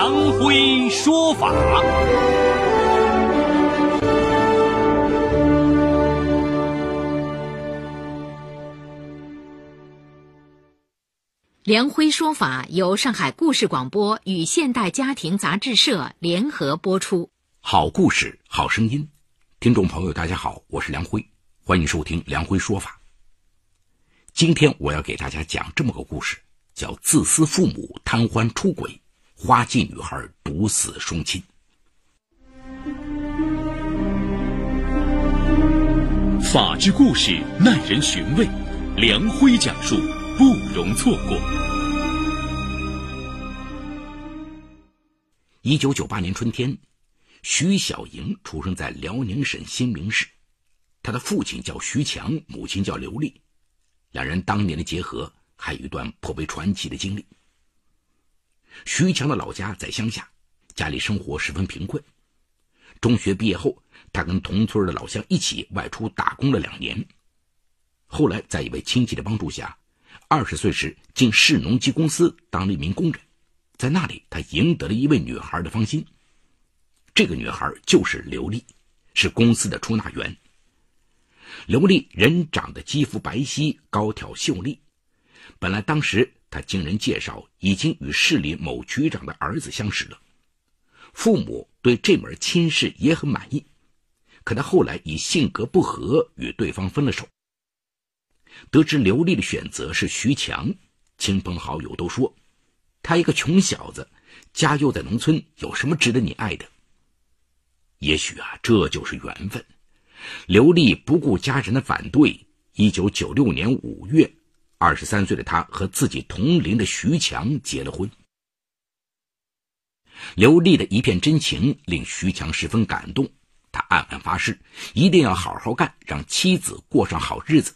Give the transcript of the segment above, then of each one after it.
梁辉说法。梁辉说法由上海故事广播与现代家庭杂志社联合播出。好故事，好声音，听众朋友，大家好，我是梁辉，欢迎收听梁辉说法。今天我要给大家讲这么个故事，叫“自私父母贪欢出轨，花季女孩毒死双亲”。法治故事耐人寻味，梁辉讲述不容错过。一九九八年春天，徐小莹出生在辽宁省新民市，她的父亲叫徐强，母亲叫刘丽。两人当年的结合还有一段颇为传奇的经历。徐强的老家在乡下，家里生活十分贫困。中学毕业后，他跟同村的老乡一起外出打工了两年。后来，在一位亲戚的帮助下，二十岁时进市农机公司当了一名工人。在那里，他赢得了一位女孩的芳心。这个女孩就是刘丽，是公司的出纳员。刘丽人长得肌肤白皙、高挑秀丽。本来当时他经人介绍，已经与市里某局长的儿子相识了。父母对这门亲事也很满意，可他后来以性格不合与对方分了手。得知刘丽的选择是徐强，亲朋好友都说，他一个穷小子，家又在农村，有什么值得你爱的？也许啊，这就是缘分。刘丽不顾家人的反对，一九九六年五月，二十三岁的他和自己同龄的徐强结了婚。刘丽的一片真情令徐强十分感动，他暗暗发誓一定要好好干，让妻子过上好日子。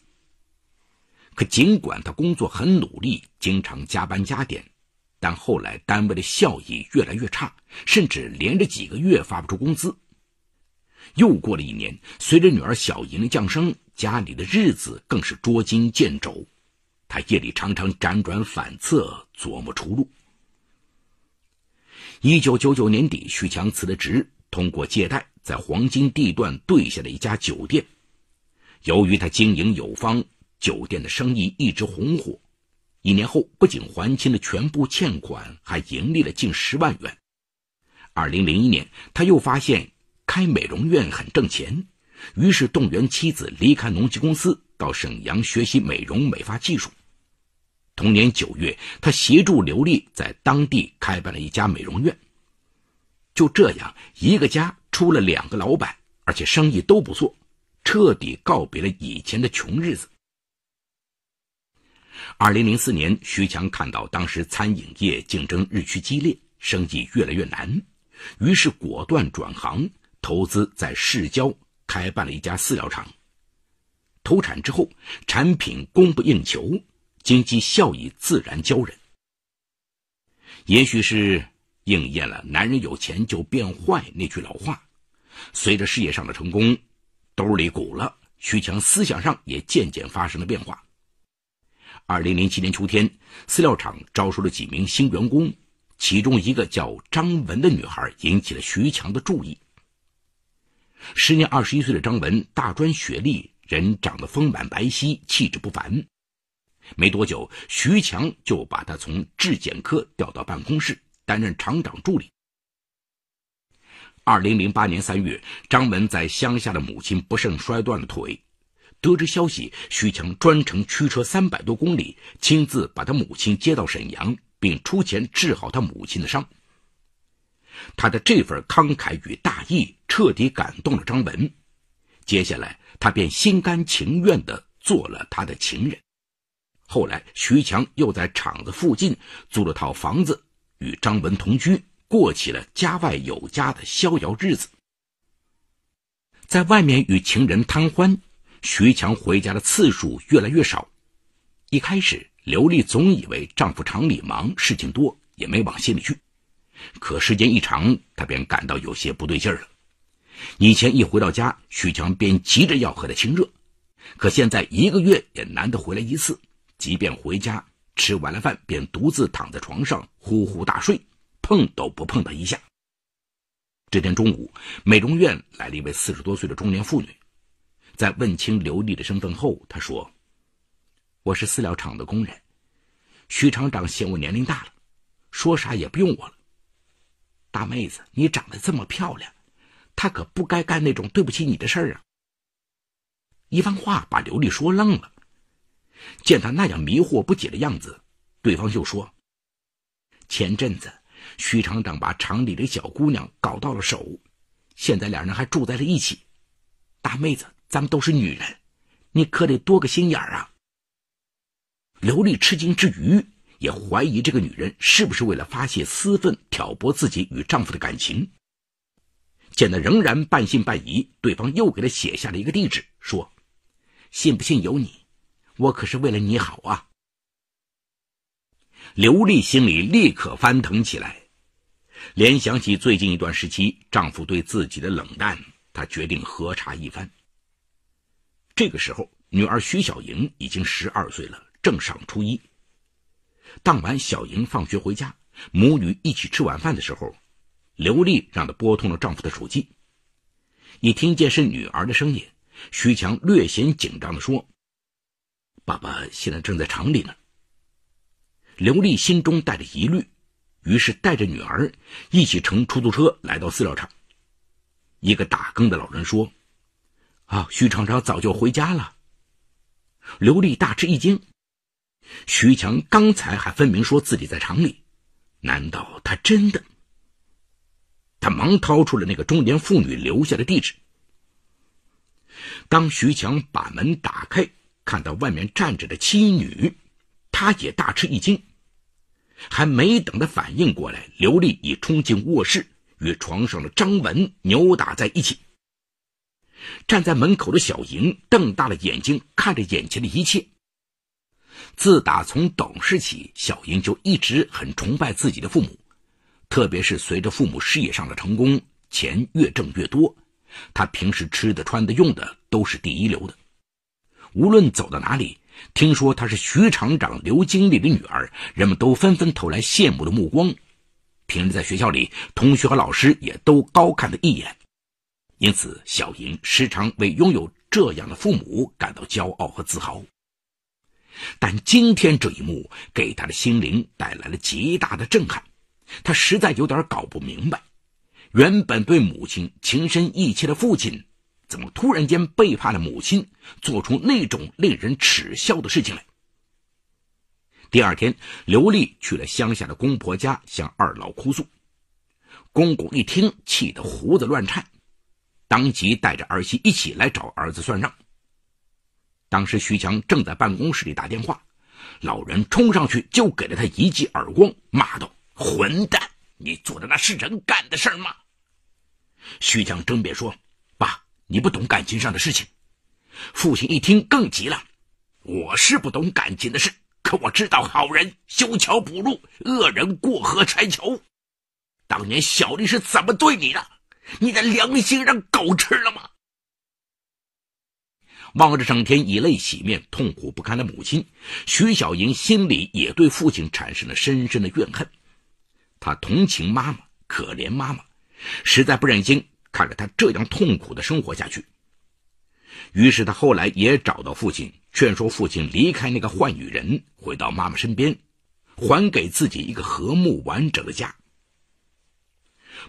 可尽管他工作很努力，经常加班加点，但后来单位的效益越来越差，甚至连着几个月发不出工资。又过了一年，随着女儿小莹的降生，家里的日子更是捉襟见肘。他夜里常常辗转反侧，琢磨出路。一九九九年底，徐强辞了职，通过借贷在黄金地段兑下了一家酒店。由于他经营有方，酒店的生意一直红火。一年后，不仅还清了全部欠款，还盈利了近十万元。二零零一年，他又发现。开美容院很挣钱，于是动员妻子离开农机公司，到沈阳学习美容美发技术。同年九月，他协助刘丽在当地开办了一家美容院。就这样，一个家出了两个老板，而且生意都不错，彻底告别了以前的穷日子。二零零四年，徐强看到当时餐饮业竞争日趋激烈，生意越来越难，于是果断转行。投资在市郊开办了一家饲料厂。投产之后，产品供不应求，经济效益自然骄人。也许是应验了“男人有钱就变坏”那句老话。随着事业上的成功，兜里鼓了，徐强思想上也渐渐发生了变化。二零零七年秋天，饲料厂招收了几名新员工，其中一个叫张文的女孩引起了徐强的注意。时年二十一岁的张文，大专学历，人长得丰满白皙，气质不凡。没多久，徐强就把他从质检科调到办公室，担任厂长助理。二零零八年三月，张文在乡下的母亲不慎摔断了腿，得知消息，徐强专程驱车三百多公里，亲自把他母亲接到沈阳，并出钱治好他母亲的伤。他的这份慷慨与大义彻底感动了张文，接下来他便心甘情愿地做了他的情人。后来，徐强又在厂子附近租了套房子，与张文同居，过起了家外有家的逍遥日子。在外面与情人贪欢，徐强回家的次数越来越少。一开始，刘丽总以为丈夫厂里忙，事情多，也没往心里去。可时间一长，她便感到有些不对劲儿了。以前一回到家，徐强便急着要和她亲热，可现在一个月也难得回来一次。即便回家吃完了饭，便独自躺在床上呼呼大睡，碰都不碰她一下。这天中午，美容院来了一位四十多岁的中年妇女，在问清刘丽的身份后，她说：“我是饲料厂的工人，徐厂长嫌我年龄大了，说啥也不用我了。大妹子，你长得这么漂亮，他可不该干那种对不起你的事儿啊。”一番话把刘丽说愣了，见他那样迷惑不解的样子，对方就说：“前阵子。”徐厂长把厂里的小姑娘搞到了手，现在两人还住在了一起。大妹子，咱们都是女人，你可得多个心眼儿啊！刘丽吃惊之余，也怀疑这个女人是不是为了发泄私愤，挑拨自己与丈夫的感情。见他仍然半信半疑，对方又给他写下了一个地址，说：“信不信由你，我可是为了你好啊。”刘丽心里立刻翻腾起来，联想起最近一段时期丈夫对自己的冷淡，她决定核查一番。这个时候，女儿徐小莹已经十二岁了，正上初一。当晚，小莹放学回家，母女一起吃晚饭的时候，刘丽让她拨通了丈夫的手机。一听见是女儿的声音，徐强略显紧张地说：“爸爸现在正在厂里呢。”刘丽心中带着疑虑，于是带着女儿一起乘出租车来到饲料厂。一个打更的老人说：“啊，徐厂长早就回家了。”刘丽大吃一惊，徐强刚才还分明说自己在厂里，难道他真的？他忙掏出了那个中年妇女留下的地址。当徐强把门打开，看到外面站着的妻女。他也大吃一惊，还没等他反应过来，刘丽已冲进卧室，与床上的张文扭打在一起。站在门口的小莹瞪大了眼睛看着眼前的一切。自打从懂事起，小莹就一直很崇拜自己的父母，特别是随着父母事业上的成功，钱越挣越多，他平时吃的、穿的、用的都是第一流的，无论走到哪里。听说他是徐厂长刘经理的女儿，人们都纷纷投来羡慕的目光。平日在学校里，同学和老师也都高看他一眼。因此，小莹时常为拥有这样的父母感到骄傲和自豪。但今天这一幕给他的心灵带来了极大的震撼，他实在有点搞不明白：原本对母亲情深意切的父亲。怎么突然间背叛了母亲，做出那种令人耻笑的事情来？第二天，刘丽去了乡下的公婆家，向二老哭诉。公公一听，气得胡子乱颤，当即带着儿媳一起来找儿子算账。当时徐强正在办公室里打电话，老人冲上去就给了他一记耳光，骂道：“混蛋，你做的那是人干的事吗？”徐强争辩说。爸你不懂感情上的事情，父亲一听更急了。我是不懂感情的事，可我知道好人修桥补路，恶人过河拆桥。当年小丽是怎么对你的？你的良心让狗吃了吗？望着整天以泪洗面、痛苦不堪的母亲，徐小莹心里也对父亲产生了深深的怨恨。他同情妈妈，可怜妈妈，实在不忍心。看着他这样痛苦的生活下去，于是他后来也找到父亲，劝说父亲离开那个坏女人，回到妈妈身边，还给自己一个和睦完整的家。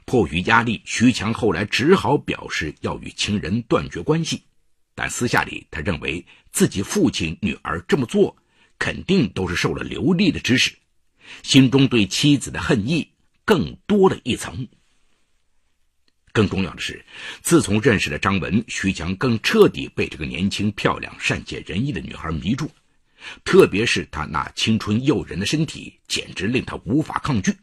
迫于压力，徐强后来只好表示要与情人断绝关系，但私下里他认为自己父亲、女儿这么做，肯定都是受了刘丽的指使，心中对妻子的恨意更多了一层。更重要的是，自从认识了张文，徐强更彻底被这个年轻、漂亮、善解人意的女孩迷住，特别是她那青春诱人的身体，简直令他无法抗拒。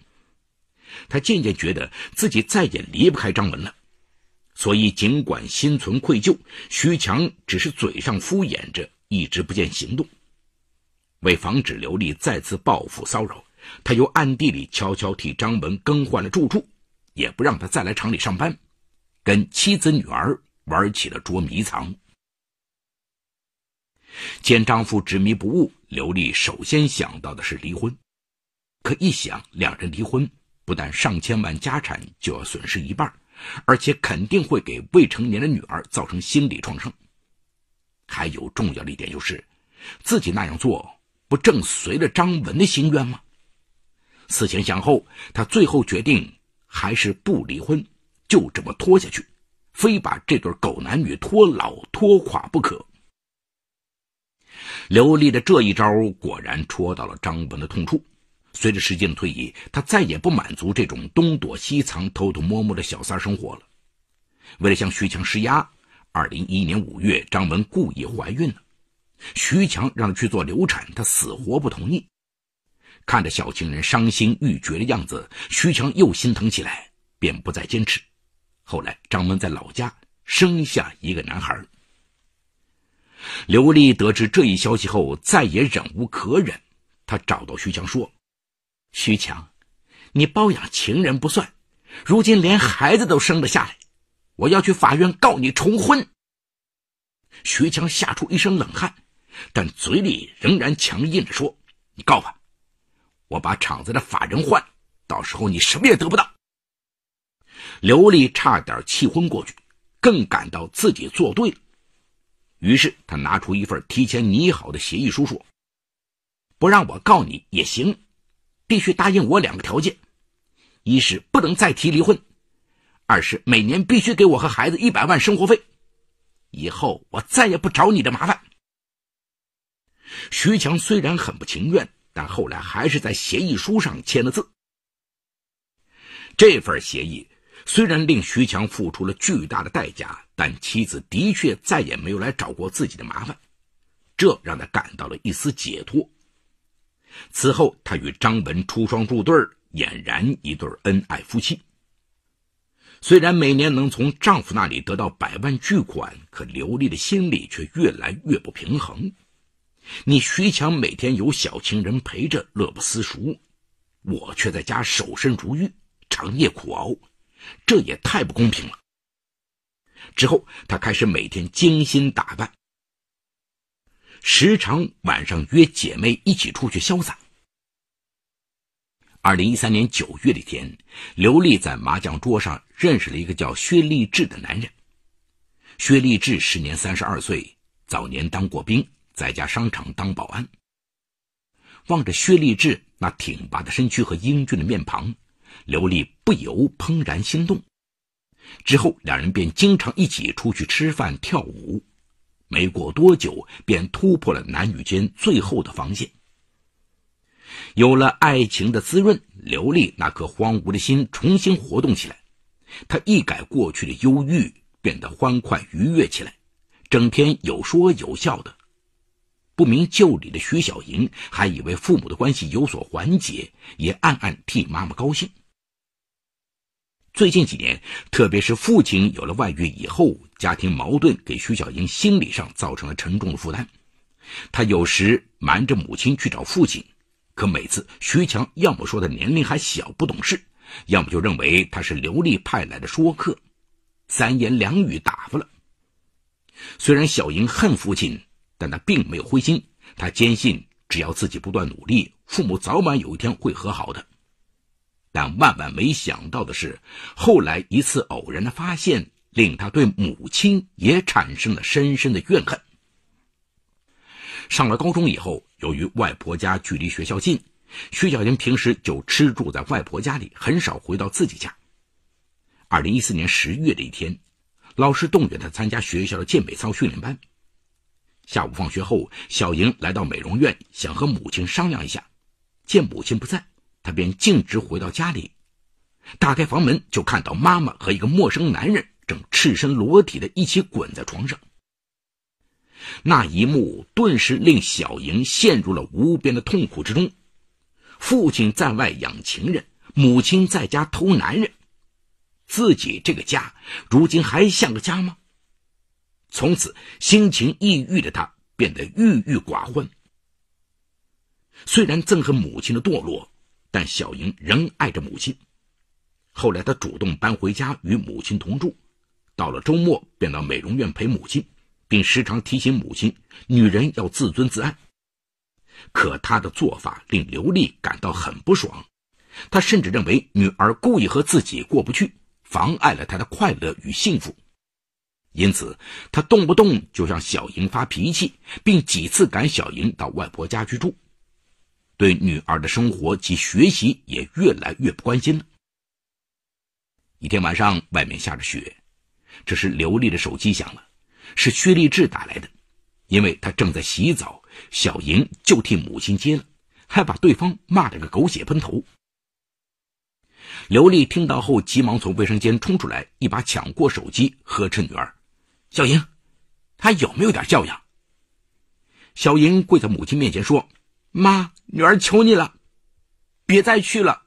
他渐渐觉得自己再也离不开张文了，所以尽管心存愧疚，徐强只是嘴上敷衍着，一直不见行动。为防止刘丽再次报复骚扰，他又暗地里悄悄替张文更换了住处。也不让他再来厂里上班，跟妻子女儿玩起了捉迷藏。见丈夫执迷不悟，刘丽首先想到的是离婚。可一想两人离婚，不但上千万家产就要损失一半，而且肯定会给未成年的女儿造成心理创伤。还有重要的一点就是，自己那样做不正随着张文的心愿吗？思前想后，他最后决定还是不离婚，就这么拖下去，非把这对狗男女拖老拖垮不可。刘丽的这一招果然戳到了张文的痛处。随着时间的推移，他再也不满足这种东躲西藏、偷偷摸摸的小三生活了。为了向徐强施压，二零一一年五月，张文故意怀孕了。徐强让他去做流产，他死活不同意。看着小情人伤心欲绝的样子，徐强又心疼起来，便不再坚持。后来，张文在老家生下一个男孩。刘丽得知这一消息后，再也忍无可忍，她找到徐强说：“徐强，你包养情人不算，如今连孩子都生了下来，我要去法院告你重婚。”徐强吓出一身冷汗，但嘴里仍然强硬着说：“你告吧，我把厂子的法人换，到时候你什么也得不到。”刘丽差点气昏过去，更感到自己做对了。于是他拿出一份提前拟好的协议书，说：“不让我告你也行，必须答应我两个条件：一是不能再提离婚，二是每年必须给我和孩子一百万生活费。以后我再也不找你的麻烦。”徐强虽然很不情愿，但后来还是在协议书上签了字。这份协议。虽然令徐强付出了巨大的代价，但妻子的确再也没有来找过自己的麻烦，这让他感到了一丝解脱。此后，他与张文出双入对，俨然一对恩爱夫妻。虽然每年能从丈夫那里得到百万巨款，可刘丽的心里却越来越不平衡。你徐强每天有小情人陪着，乐不思蜀，我却在家守身如玉，长夜苦熬。这也太不公平了。之后，他开始每天精心打扮，时常晚上约姐妹一起出去潇洒。二零一三年九月的一天，刘丽在麻将桌上认识了一个叫薛立志的男人。薛立志时年三十二岁，早年当过兵，在家商场当保安。望着薛立志那挺拔的身躯和英俊的面庞。刘丽不由怦然心动，之后两人便经常一起出去吃饭、跳舞，没过多久便突破了男女间最后的防线。有了爱情的滋润，刘丽那颗荒芜的心重新活动起来，她一改过去的忧郁，变得欢快愉悦起来，整天有说有笑的。不明就里的徐小莹还以为父母的关系有所缓解，也暗暗替妈妈高兴。最近几年，特别是父亲有了外遇以后，家庭矛盾给徐小莹心理上造成了沉重的负担。她有时瞒着母亲去找父亲，可每次徐强要么说他年龄还小不懂事，要么就认为他是刘丽派来的说客，三言两语打发了。虽然小莹恨父亲，但他并没有灰心，他坚信只要自己不断努力，父母早晚有一天会和好的。但万万没想到的是，后来一次偶然的发现，令他对母亲也产生了深深的怨恨。上了高中以后，由于外婆家距离学校近，徐小英平时就吃住在外婆家里，很少回到自己家。二零一四年十月的一天，老师动员他参加学校的健美操训练班。下午放学后，小莹来到美容院，想和母亲商量一下，见母亲不在。她便径直回到家里，打开房门就看到妈妈和一个陌生男人正赤身裸体的一起滚在床上。那一幕顿时令小莹陷入了无边的痛苦之中。父亲在外养情人，母亲在家偷男人，自己这个家如今还像个家吗？从此，心情抑郁的他变得郁郁寡欢。虽然憎恨母亲的堕落。但小莹仍爱着母亲。后来，她主动搬回家与母亲同住，到了周末便到美容院陪母亲，并时常提醒母亲：女人要自尊自爱。可她的做法令刘丽感到很不爽，他甚至认为女儿故意和自己过不去，妨碍了他的快乐与幸福。因此，他动不动就向小莹发脾气，并几次赶小莹到外婆家居住，对女儿的生活及学习也越来越不关心了。一天晚上，外面下着雪，这时刘丽的手机响了，是薛立志打来的，因为他正在洗澡，小莹就替母亲接了，还把对方骂了个狗血喷头。刘丽听到后，急忙从卫生间冲出来，一把抢过手机，呵斥女儿。小莹，他有没有点教养？小莹跪在母亲面前说：“妈，女儿求你了，别再去了，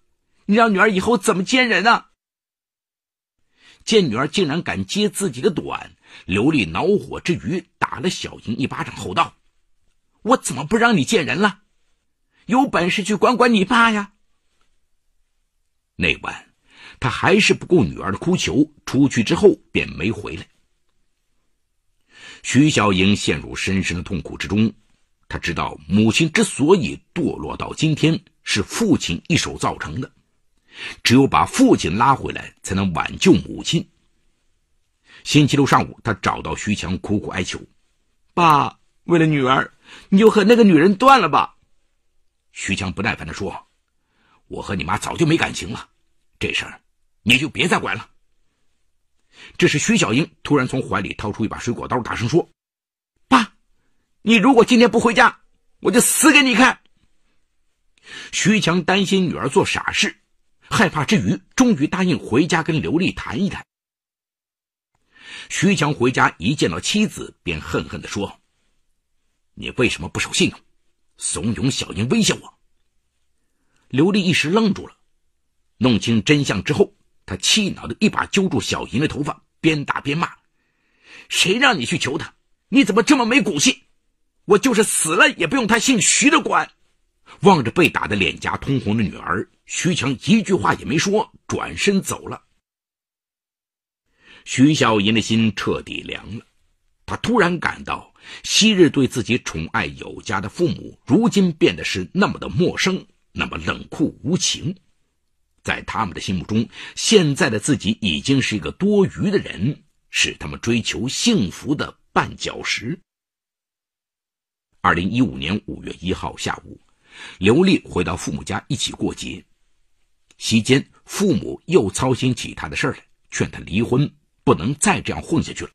你让女儿以后怎么见人啊？”见女儿竟然敢揭自己的短，刘丽恼火之余打了小莹一巴掌，吼道：“我怎么不让你见人了？有本事去管管你爸呀！”那晚，他还是不顾女儿的哭求，出去之后便没回来。徐小莹陷入深深的痛苦之中，她知道母亲之所以堕落到今天，是父亲一手造成的。只有把父亲拉回来，才能挽救母亲。星期六上午，他找到徐强，苦苦哀求：“爸，为了女儿，你就和那个女人断了吧。”徐强不耐烦地说：“我和你妈早就没感情了，这事儿你就别再管了。”这时，徐小英突然从怀里掏出一把水果刀，大声说：“爸，你如果今天不回家，我就死给你看。”徐强担心女儿做傻事，害怕之余，终于答应回家跟刘丽谈一谈。徐强回家一见到妻子，便恨恨地说：“你为什么不守信用，怂恿小英威胁我？”刘丽一时愣住了，弄清真相之后。他气恼的一把揪住小莹的头发，边打边骂：“谁让你去求他？你怎么这么没骨气？我就是死了也不用他姓徐的管！”望着被打得脸颊通红的女儿，徐强一句话也没说，转身走了。徐小莹的心彻底凉了，她突然感到昔日对自己宠爱有加的父母，如今变得是那么的陌生，那么冷酷无情。在他们的心目中，现在的自己已经是一个多余的人，是他们追求幸福的绊脚石。二零一五年五月一号下午，刘丽回到父母家一起过节，席间父母又操心起他的事来，劝他离婚，不能再这样混下去了。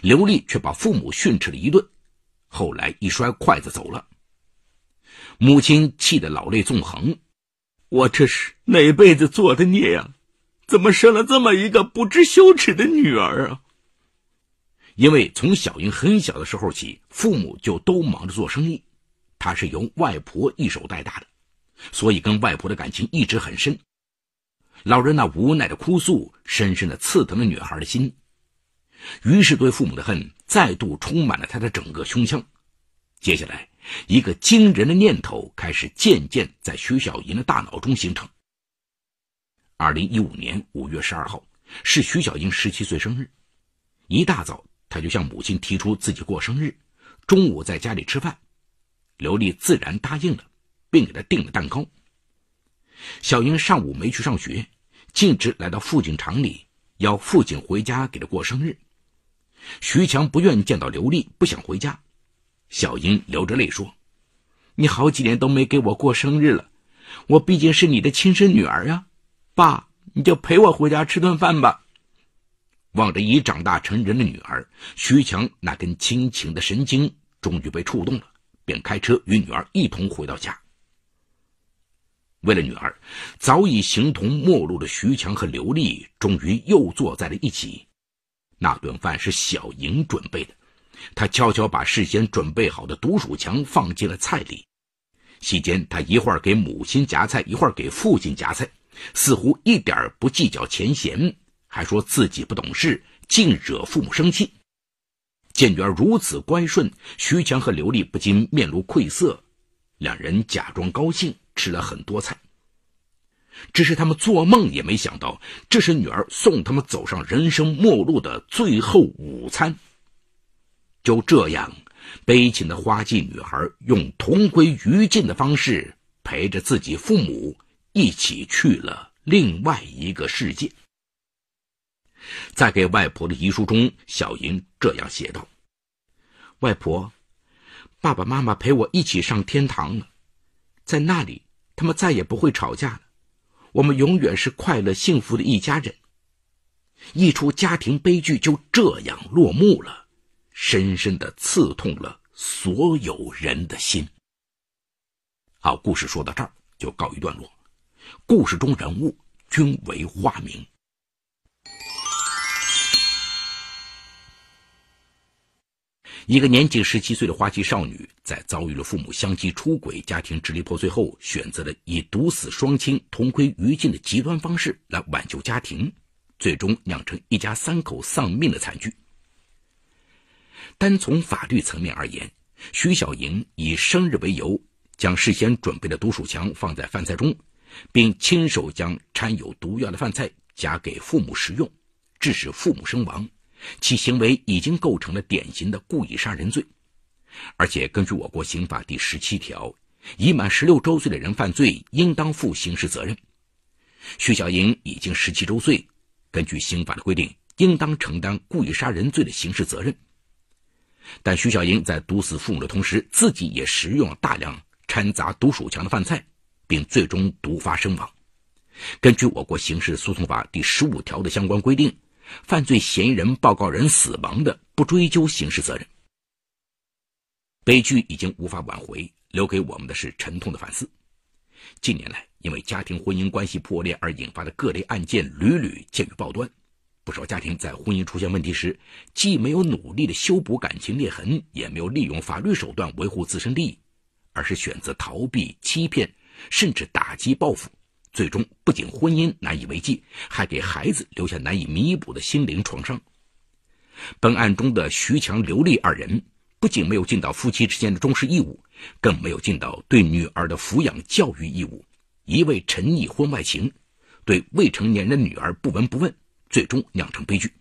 刘丽却把父母训斥了一顿，后来一摔筷子走了。母亲气得老泪纵横。我这是哪辈子做的孽呀？怎么生了这么一个不知羞耻的女儿啊？因为从小英很小的时候起，父母就都忙着做生意，她是由外婆一手带大的，所以跟外婆的感情一直很深。老人那无奈的哭诉，深深的刺疼了女孩的心，于是对父母的恨再度充满了她的整个胸腔。接下来。一个惊人的念头开始渐渐在徐小莹的大脑中形成。二零一五年五月十二号是徐小英十七岁生日，一大早他就向母亲提出自己过生日，中午在家里吃饭，刘丽自然答应了，并给他订了蛋糕。小英上午没去上学，径直来到父亲厂里，要父亲回家给他过生日。徐强不愿见到刘丽，不想回家。小英流着泪说：“你好几年都没给我过生日了，我毕竟是你的亲生女儿啊，爸，你就陪我回家吃顿饭吧。”望着已长大成人的女儿，徐强那根亲情的神经终于被触动了，便开车与女儿一同回到家。为了女儿，早已形同陌路的徐强和刘丽终于又坐在了一起。那顿饭是小莹准备的。他悄悄把事先准备好的毒鼠强放进了菜里，席间他一会儿给母亲夹菜，一会儿给父亲夹菜，似乎一点不计较前嫌，还说自己不懂事，竟惹父母生气。见女儿如此乖顺，徐强和刘丽不禁面露愧色，两人假装高兴，吃了很多菜。只是他们做梦也没想到，这是女儿送他们走上人生末路的最后午餐。就这样，悲情的花季女孩用同归于尽的方式陪着自己父母一起去了另外一个世界。在给外婆的遗书中，小莹这样写道：“外婆，爸爸妈妈陪我一起上天堂了，在那里，他们再也不会吵架了，我们永远是快乐幸福的一家人。”一出家庭悲剧就这样落幕了，深深的刺痛了所有人的心。好，故事说到这儿就告一段落。故事中人物均为化名。一个年仅十七岁的花季少女，在遭遇了父母相继出轨、家庭支离破碎后，选择了以毒死双亲、同归于尽的极端方式来挽救家庭。最终酿成一家三口丧命的惨剧。单从法律层面而言，徐小莹以生日为由，将事先准备的毒鼠强放在饭菜中，并亲手将掺有毒药的饭菜夹给父母食用，致使父母身亡，其行为已经构成了典型的故意杀人罪。而且，根据我国刑法第十七条，已满十六周岁的人犯罪，应当负刑事责任。徐小莹已经十七周岁。根据刑法的规定，应当承担故意杀人罪的刑事责任。但徐小英在毒死父母的同时，自己也食用了大量掺杂毒鼠强的饭菜，并最终毒发身亡。根据我国刑事诉讼法第十五条的相关规定，犯罪嫌疑人、报告人死亡的，不追究刑事责任。悲剧已经无法挽回，留给我们的是沉痛的反思。近年来，因为家庭婚姻关系破裂而引发的各类案件屡屡见于报端，不少家庭在婚姻出现问题时，既没有努力的修补感情裂痕，也没有利用法律手段维护自身利益，而是选择逃避、欺骗，甚至打击报复，最终不仅婚姻难以为继，还给孩子留下难以弥补的心灵创伤。本案中的徐强、刘丽二人，不仅没有尽到夫妻之间的忠实义务，更没有尽到对女儿的抚养教育义务。一味沉溺婚外情，对未成年人女儿不闻不问，最终酿成悲剧。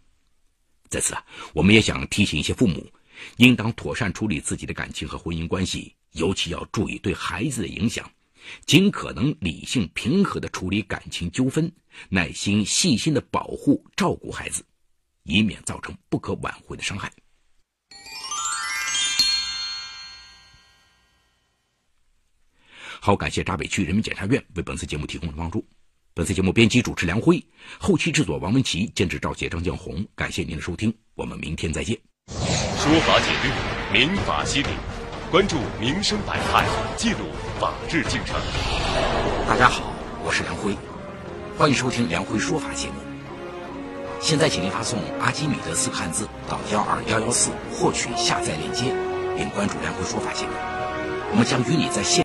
在此啊，我们也想提醒一些父母，应当妥善处理自己的感情和婚姻关系，尤其要注意对孩子的影响，尽可能理性平和地处理感情纠纷，耐心细心地保护照顾孩子，以免造成不可挽回的伤害。好，感谢闸北区人民检察院为本次节目提供的帮助。本次节目编辑主持梁辉，后期制作王文琪，监制赵杰、张江红。感谢您的收听，我们明天再见。说法解律，民法析理，关注民生百态，记录法治进程。大家好，我是梁辉，欢迎收听梁辉说法节目。现在，请您发送“阿基米德”四个汉字到幺二幺幺四，获取下载链接，并关注梁辉说法节目。我们将与你在线。